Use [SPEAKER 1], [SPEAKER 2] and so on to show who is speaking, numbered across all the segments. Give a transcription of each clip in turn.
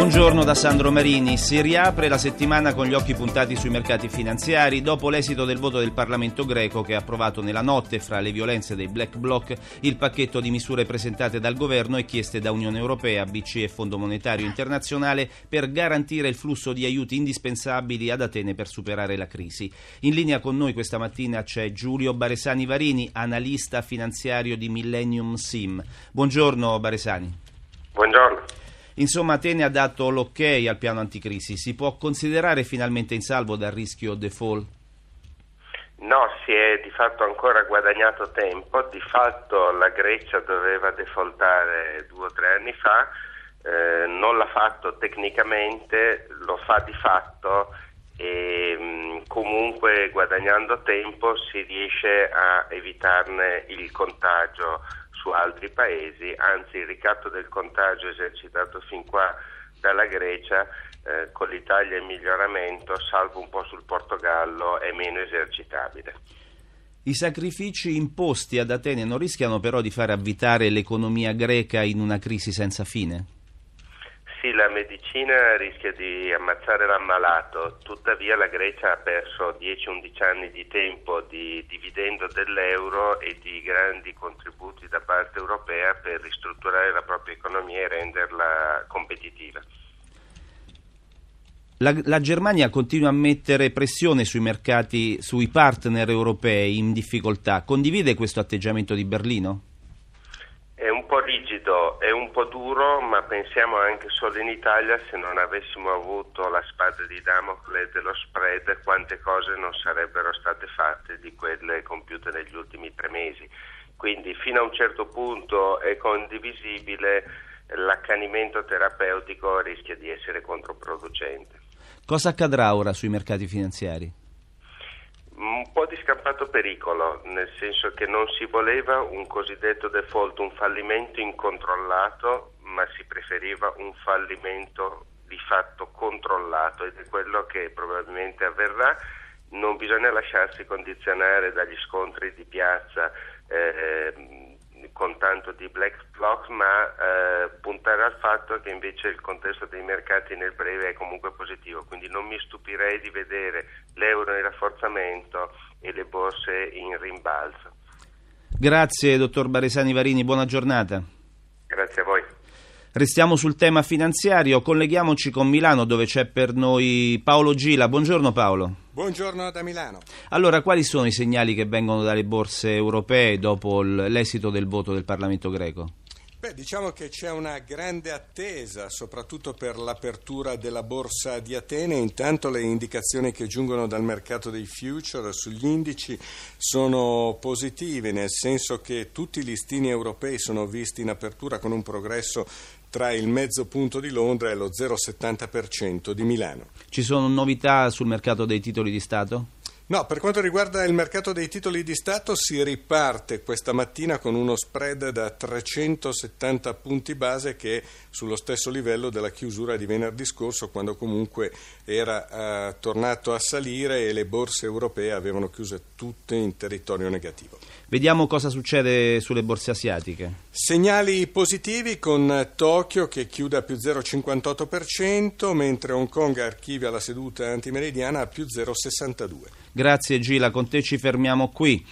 [SPEAKER 1] Buongiorno da Sandro Marini. Si riapre la settimana con gli occhi puntati sui mercati finanziari dopo l'esito del voto del Parlamento greco che ha approvato nella notte, fra le violenze dei black bloc, il pacchetto di misure presentate dal governo e chieste da Unione Europea, BCE e Fondo Monetario Internazionale per garantire il flusso di aiuti indispensabili ad Atene per superare la crisi. In linea con noi questa mattina c'è Giulio Baresani Varini, analista finanziario di Millennium Sim. Buongiorno Baresani.
[SPEAKER 2] Buongiorno.
[SPEAKER 1] Insomma, Atene ha dato l'ok al piano anticrisi. Si può considerare finalmente in salvo dal rischio default?
[SPEAKER 2] No, si è di fatto ancora guadagnato tempo. Di fatto la Grecia doveva defaultare due o tre anni fa, eh, non l'ha fatto tecnicamente, lo fa di fatto e mm, comunque guadagnando tempo si riesce a evitarne il contagio su altri paesi, anzi il ricatto del contagio esercitato fin qua dalla Grecia eh, con l'Italia in miglioramento, salvo un po' sul Portogallo, è meno esercitabile.
[SPEAKER 1] I sacrifici imposti ad Atene non rischiano però di far avvitare l'economia greca in una crisi senza fine?
[SPEAKER 2] Sì, la medicina rischia di ammazzare l'ammalato, tuttavia la Grecia ha perso 10-11 anni di tempo di dividendo dell'euro e di grandi contributi da parte europea per ristrutturare la propria economia e renderla competitiva.
[SPEAKER 1] La, la, Germania continua a mettere pressione sui mercati, sui partner europei in difficoltà. Condivide questo atteggiamento di Berlino?
[SPEAKER 2] Rigido e un po' duro, ma pensiamo anche solo in Italia se non avessimo avuto la spada di Damocle dello spread, quante cose non sarebbero state fatte di quelle compiute negli ultimi tre mesi. Quindi fino a un certo punto è condivisibile, l'accanimento terapeutico rischia di essere controproducente.
[SPEAKER 1] Cosa accadrà ora sui mercati finanziari?
[SPEAKER 2] Un po' di scampato pericolo, nel senso che non si voleva un cosiddetto default, un fallimento incontrollato, ma si preferiva un fallimento di fatto controllato ed è quello che probabilmente avverrà. Non bisogna lasciarsi condizionare dagli scontri di piazza. Eh, con tanto di black block, ma eh, puntare al fatto che invece il contesto dei mercati nel breve è comunque positivo, quindi non mi stupirei di vedere l'euro in rafforzamento e le borse in rimbalzo.
[SPEAKER 1] Grazie dottor Baresani Varini, buona giornata.
[SPEAKER 2] Grazie a voi.
[SPEAKER 1] Restiamo sul tema finanziario, colleghiamoci con Milano dove c'è per noi Paolo Gila. Buongiorno Paolo.
[SPEAKER 3] Buongiorno da Milano.
[SPEAKER 1] Allora, quali sono i segnali che vengono dalle borse europee dopo l'esito del voto del Parlamento greco?
[SPEAKER 3] Beh, diciamo che c'è una grande attesa, soprattutto per l'apertura della borsa di Atene. Intanto le indicazioni che giungono dal mercato dei future sugli indici sono positive, nel senso che tutti i listini europei sono visti in apertura con un progresso tra il mezzo punto di Londra e lo 0,70% di Milano.
[SPEAKER 1] Ci sono novità sul mercato dei titoli di Stato?
[SPEAKER 3] No, per quanto riguarda il mercato dei titoli di Stato si riparte questa mattina con uno spread da 370 punti base che è sullo stesso livello della chiusura di venerdì scorso quando comunque era eh, tornato a salire e le borse europee avevano chiuso tutte in territorio negativo.
[SPEAKER 1] Vediamo cosa succede sulle borse asiatiche.
[SPEAKER 3] Segnali positivi con Tokyo che chiude a più 0,58% mentre Hong Kong archivia la seduta antimeridiana a più 0,62%.
[SPEAKER 1] Grazie Gila, con te ci fermiamo qui.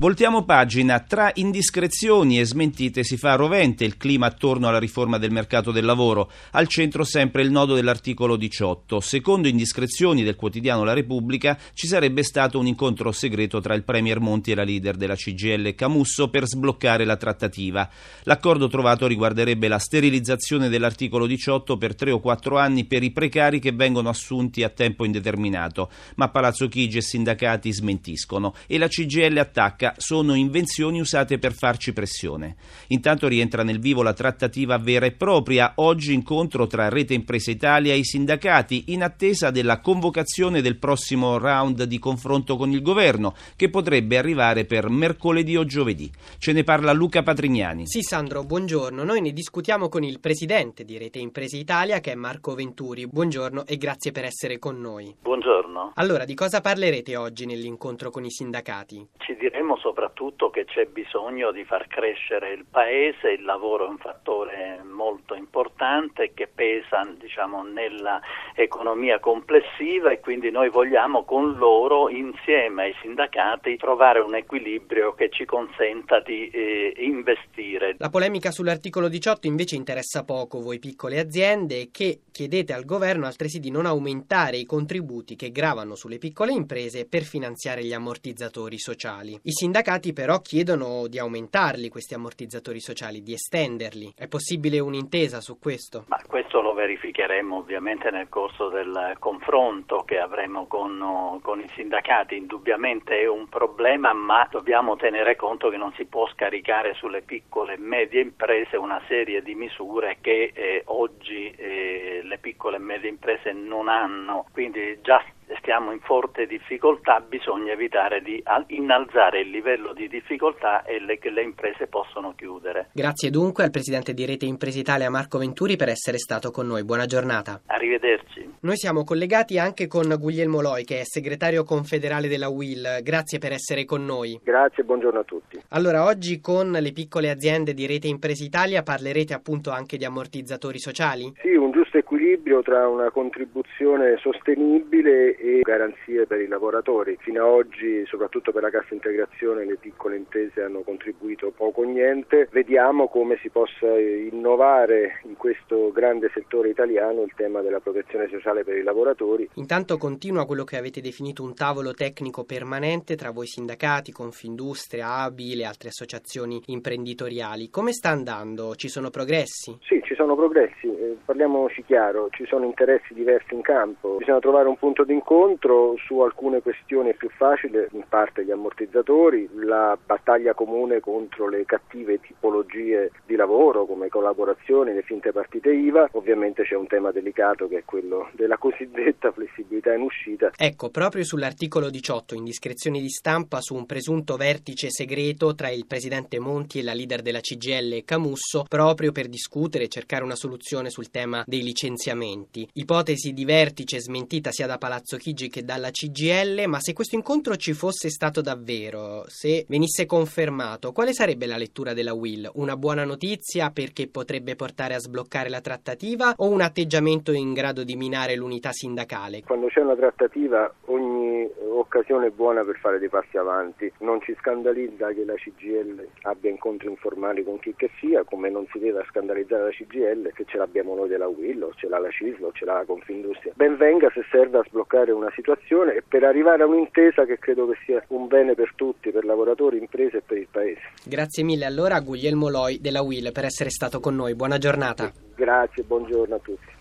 [SPEAKER 1] Voltiamo pagina. Tra indiscrezioni e smentite si fa rovente il clima attorno alla riforma del mercato del lavoro. Al centro sempre il nodo dell'articolo 18. Secondo indiscrezioni del quotidiano La Repubblica ci sarebbe stato un incontro segreto tra il Premier Monti e la leader della CGL Camusso per sbloccare la trattativa. L'accordo trovato riguarderebbe la sterilizzazione dell'articolo 18 per tre o quattro anni per i precari che vengono assunti a tempo indeterminato. Ma Palazzo Chigi e sindacati smentiscono e la CGL attacca sono invenzioni usate per farci pressione. Intanto rientra nel vivo la trattativa vera e propria, oggi incontro tra Rete Impresa Italia e i sindacati in attesa della convocazione del prossimo round di confronto con il governo che potrebbe arrivare per mercoledì o giovedì. Ce ne parla Luca Patrignani.
[SPEAKER 4] Sì Sandro, buongiorno. Noi ne discutiamo con il presidente di Rete Impresa Italia che è Marco Venturi. Buongiorno e grazie per essere con noi.
[SPEAKER 5] Buongiorno.
[SPEAKER 4] Allora, di cosa parlerete oggi nell'incontro con i sindacati?
[SPEAKER 5] Ci diremo soprattutto che c'è bisogno di far crescere il paese, il lavoro è un fattore molto importante che pesa diciamo, nell'economia complessiva e quindi noi vogliamo con loro insieme ai sindacati trovare un equilibrio che ci consenta di eh, investire.
[SPEAKER 4] La polemica sull'articolo 18 invece interessa poco voi piccole aziende che chiedete al governo altresì di non aumentare i contributi che gravano sulle piccole imprese per finanziare gli ammortizzatori sociali. I sindacati però chiedono di aumentarli questi ammortizzatori sociali, di estenderli. È possibile un'intesa su questo?
[SPEAKER 5] Ma questo lo verificheremo ovviamente nel corso del confronto che avremo con, con i sindacati. Indubbiamente è un problema, ma dobbiamo tenere conto che non si può scaricare sulle piccole e medie imprese una serie di misure che eh, oggi eh, le piccole e medie imprese non hanno. Quindi già stiamo in forte difficoltà, bisogna evitare di innalzare il livello di difficoltà e le, che le imprese possono chiudere.
[SPEAKER 4] Grazie dunque al Presidente di Rete Imprese Italia Marco Venturi per essere stato con noi. Buona giornata.
[SPEAKER 5] Arrivederci.
[SPEAKER 4] Noi siamo collegati anche con Guglielmo Loi che è segretario confederale della WIL. Grazie per essere con noi.
[SPEAKER 6] Grazie, buongiorno a tutti.
[SPEAKER 4] Allora, oggi con le piccole aziende di Rete Imprese Italia parlerete appunto anche di ammortizzatori sociali?
[SPEAKER 6] Sì, un giusto equilibrio tra una contribuzione sostenibile e garanzie per i lavoratori. Fino ad oggi, soprattutto per la cassa integrazione, le piccole imprese hanno contribuito poco o niente. Vediamo come si possa innovare in questo grande settore italiano il tema della protezione sociale per i lavoratori.
[SPEAKER 4] Intanto continua quello che avete definito un tavolo tecnico permanente tra voi sindacati, Confindustria, ABI, le altre associazioni imprenditoriali. Come sta andando? Ci sono progressi?
[SPEAKER 6] Sì, ci sono progressi. Eh, parliamoci chiaro, ci sono interessi diversi in campo. Bisogna trovare un punto di incontro su alcune questioni è più facile, in parte gli ammortizzatori, la battaglia comune contro le cattive tipologie di lavoro come collaborazioni, le finte partite IVA, ovviamente c'è un tema delicato che è quello della cosiddetta flessibilità in uscita.
[SPEAKER 4] Ecco, proprio sull'articolo 18, indiscrezioni di stampa su un presunto vertice segreto tra il presidente Monti e la leader della CGL Camusso, proprio per discutere e cercare una soluzione sul tema dei licenziamenti. Ipotesi di vertice smentita sia da Palazzo Chigi che dalla CGL, ma se questo incontro ci fosse stato davvero, se venisse confermato, quale sarebbe la lettura della Will? Una buona notizia perché potrebbe portare a sbloccare la trattativa o un atteggiamento in grado di minare l'unità sindacale?
[SPEAKER 6] Quando c'è una trattativa ogni occasione è buona per fare dei passi avanti. Non ci scandalizza che la CGL abbia incontri informali con chi che sia, come non si deve scandalizzare la CGL se ce l'abbiamo noi della Will o ce l'ha la CISL o ce l'ha la Confindustria. Ben venga se serve a sbloccare una situazione e per arrivare a un'intesa che credo che sia un bene per tutti, per lavoratori, imprese e per il Paese.
[SPEAKER 4] Grazie mille allora a Guglielmo Loi della Will per essere stato con noi. Buona giornata.
[SPEAKER 6] Grazie, buongiorno a tutti.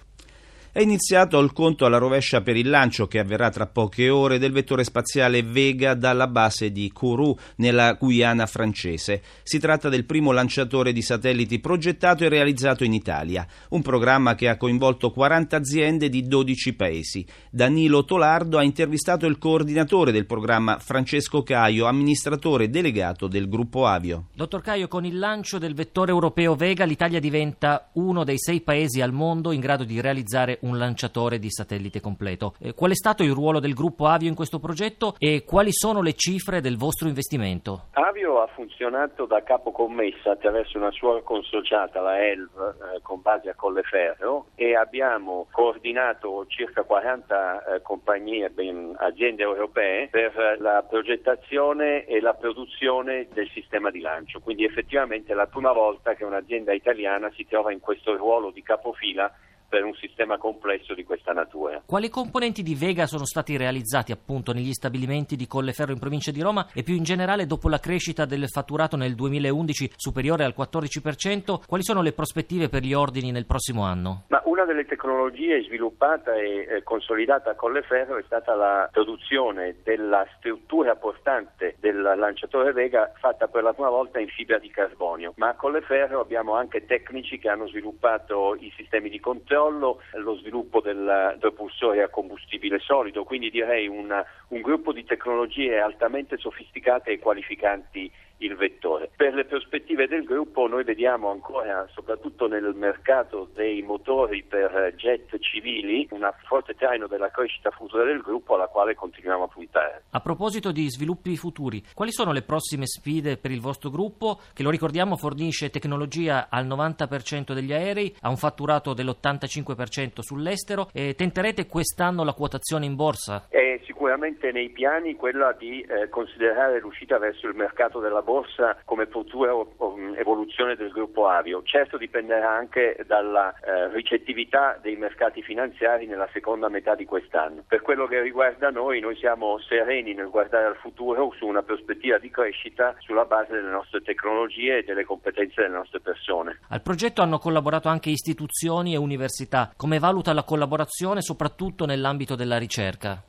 [SPEAKER 1] È iniziato il conto alla rovescia per il lancio che avverrà tra poche ore del vettore spaziale Vega dalla base di Kourou nella Guyana francese. Si tratta del primo lanciatore di satelliti progettato e realizzato in Italia, un programma che ha coinvolto 40 aziende di 12 paesi. Danilo Tolardo ha intervistato il coordinatore del programma Francesco Caio, amministratore delegato del gruppo Avio.
[SPEAKER 7] Dottor Caio, con il lancio del vettore europeo Vega l'Italia diventa uno dei sei paesi al mondo in grado di realizzare un lanciatore di satellite completo. Eh, qual è stato il ruolo del gruppo Avio in questo progetto e quali sono le cifre del vostro investimento?
[SPEAKER 8] Avio ha funzionato da capo commessa attraverso una sua consociata, la ELV, eh, con base a Colleferro e abbiamo coordinato circa 40 eh, compagnie, ben, aziende europee per la progettazione e la produzione del sistema di lancio. Quindi effettivamente è la prima volta che un'azienda italiana si trova in questo ruolo di capofila per un sistema complesso di questa natura.
[SPEAKER 7] Quali componenti di Vega sono stati realizzati appunto negli stabilimenti di Colleferro in provincia di Roma e più in generale dopo la crescita del fatturato nel 2011 superiore al 14%, quali sono le prospettive per gli ordini nel prossimo anno?
[SPEAKER 8] Ma una delle tecnologie sviluppata e consolidata a Colleferro è stata la produzione della struttura portante del lanciatore Vega fatta per la prima volta in fibra di carbonio, ma a Colleferro abbiamo anche tecnici che hanno sviluppato i sistemi di controllo controllo, lo sviluppo del propulsore a combustibile solido, quindi direi una, un gruppo di tecnologie altamente sofisticate e qualificanti il vettore. Per le prospettive del gruppo noi vediamo ancora, soprattutto nel mercato dei motori per jet civili, un forte traino della crescita futura del gruppo alla quale continuiamo a puntare.
[SPEAKER 7] A proposito di sviluppi futuri, quali sono le prossime sfide per il vostro gruppo che lo ricordiamo fornisce tecnologia al 90% degli aerei, ha un fatturato dell'85% sull'estero e tenterete quest'anno la quotazione in borsa?
[SPEAKER 8] È sicuramente nei piani quella di eh, considerare l'uscita verso il mercato della borsa come futura um, evoluzione del gruppo Avio. Certo dipenderà anche dalla eh, ricettività dei mercati finanziari nella seconda metà di quest'anno. Per quello che riguarda noi, noi siamo sereni nel guardare al futuro su una prospettiva di crescita sulla base delle nostre tecnologie e delle competenze delle nostre persone.
[SPEAKER 7] Al progetto hanno collaborato anche istituzioni e università. Come valuta la collaborazione soprattutto nell'ambito della ricerca?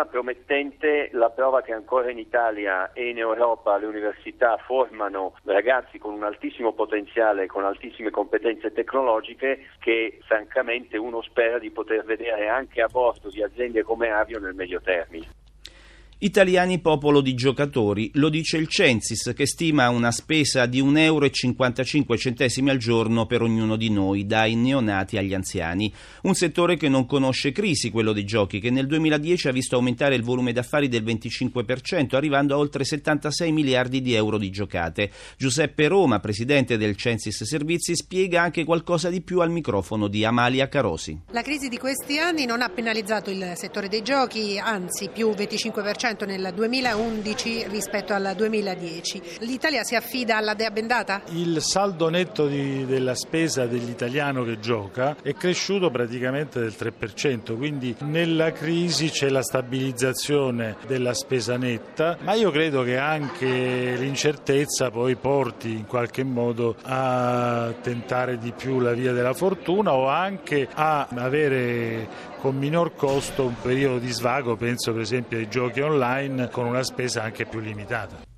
[SPEAKER 8] Ottima, promettente la prova che ancora in Italia e in Europa le università formano ragazzi con un altissimo potenziale, con altissime competenze tecnologiche che francamente uno spera di poter vedere anche a bordo di aziende come Avio nel medio termine.
[SPEAKER 1] Italiani popolo di giocatori, lo dice il Censis che stima una spesa di 1,55 euro al giorno per ognuno di noi, dai neonati agli anziani. Un settore che non conosce crisi, quello dei giochi, che nel 2010 ha visto aumentare il volume d'affari del 25%, arrivando a oltre 76 miliardi di euro di giocate. Giuseppe Roma, presidente del Censis Servizi, spiega anche qualcosa di più al microfono di Amalia Carosi.
[SPEAKER 9] La crisi di questi anni non ha penalizzato il settore dei giochi, anzi più 25% nel 2011 rispetto al 2010. L'Italia si affida alla Dea Bendata?
[SPEAKER 10] Il saldo netto di, della spesa dell'italiano che gioca è cresciuto praticamente del 3%, quindi nella crisi c'è la stabilizzazione della spesa netta, ma io credo che anche l'incertezza poi porti in qualche modo a tentare di più la via della fortuna o anche a avere con minor costo un periodo di svago, penso per esempio ai giochi online con una spesa anche più limitata.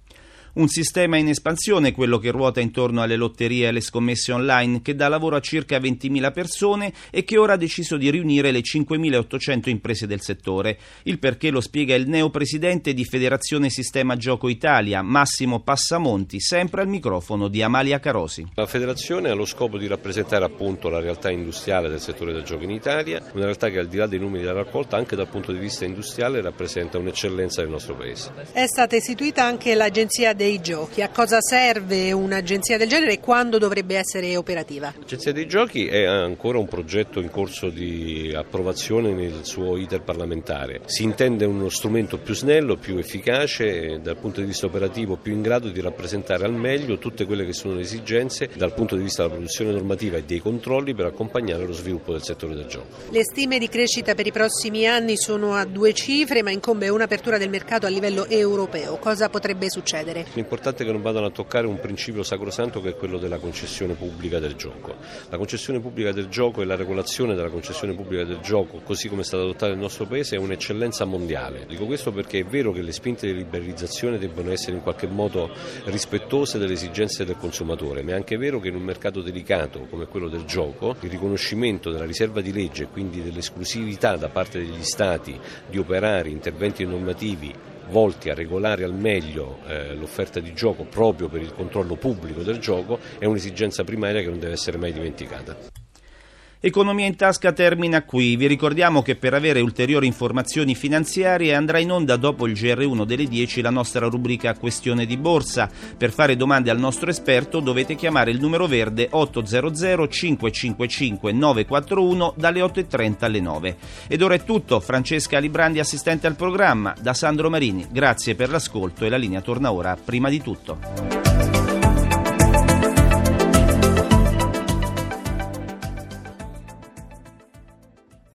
[SPEAKER 1] Un sistema in espansione, quello che ruota intorno alle lotterie e alle scommesse online, che dà lavoro a circa 20.000 persone e che ora ha deciso di riunire le 5.800 imprese del settore. Il perché lo spiega il neopresidente di Federazione Sistema Gioco Italia, Massimo Passamonti, sempre al microfono di Amalia Carosi.
[SPEAKER 11] La federazione ha lo scopo di rappresentare appunto la realtà industriale del settore del gioco in Italia, una realtà che al di là dei numeri della raccolta, anche dal punto di vista industriale, rappresenta un'eccellenza del nostro paese.
[SPEAKER 9] È stata istituita anche l'agenzia dei giochi. A cosa serve un'agenzia del genere e quando dovrebbe essere operativa?
[SPEAKER 11] L'agenzia dei giochi è ancora un progetto in corso di approvazione nel suo iter parlamentare. Si intende uno strumento più snello, più efficace dal punto di vista operativo, più in grado di rappresentare al meglio tutte quelle che sono le esigenze dal punto di vista della produzione normativa e dei controlli per accompagnare lo sviluppo del settore del gioco.
[SPEAKER 9] Le stime di crescita per i prossimi anni sono a due cifre, ma incombe un'apertura del mercato a livello europeo. Cosa potrebbe succedere?
[SPEAKER 11] L'importante è che non vadano a toccare un principio sacrosanto che è quello della concessione pubblica del gioco. La concessione pubblica del gioco e la regolazione della concessione pubblica del gioco, così come è stata adottata nel nostro Paese, è un'eccellenza mondiale. Dico questo perché è vero che le spinte di liberalizzazione debbono essere in qualche modo rispettose delle esigenze del consumatore, ma è anche vero che in un mercato delicato come quello del gioco, il riconoscimento della riserva di legge e quindi dell'esclusività da parte degli Stati di operare interventi normativi volti a regolare al meglio eh, l'offerta di gioco proprio per il controllo pubblico del gioco è un'esigenza primaria che non deve essere mai dimenticata.
[SPEAKER 1] Economia in tasca termina qui. Vi ricordiamo che per avere ulteriori informazioni finanziarie andrà in onda dopo il GR1 delle 10 la nostra rubrica Questione di borsa. Per fare domande al nostro esperto dovete chiamare il numero verde 800 555 941 dalle 8.30 alle 9. Ed ora è tutto. Francesca Librandi, assistente al programma. Da Sandro Marini. Grazie per l'ascolto e la linea torna ora prima di tutto.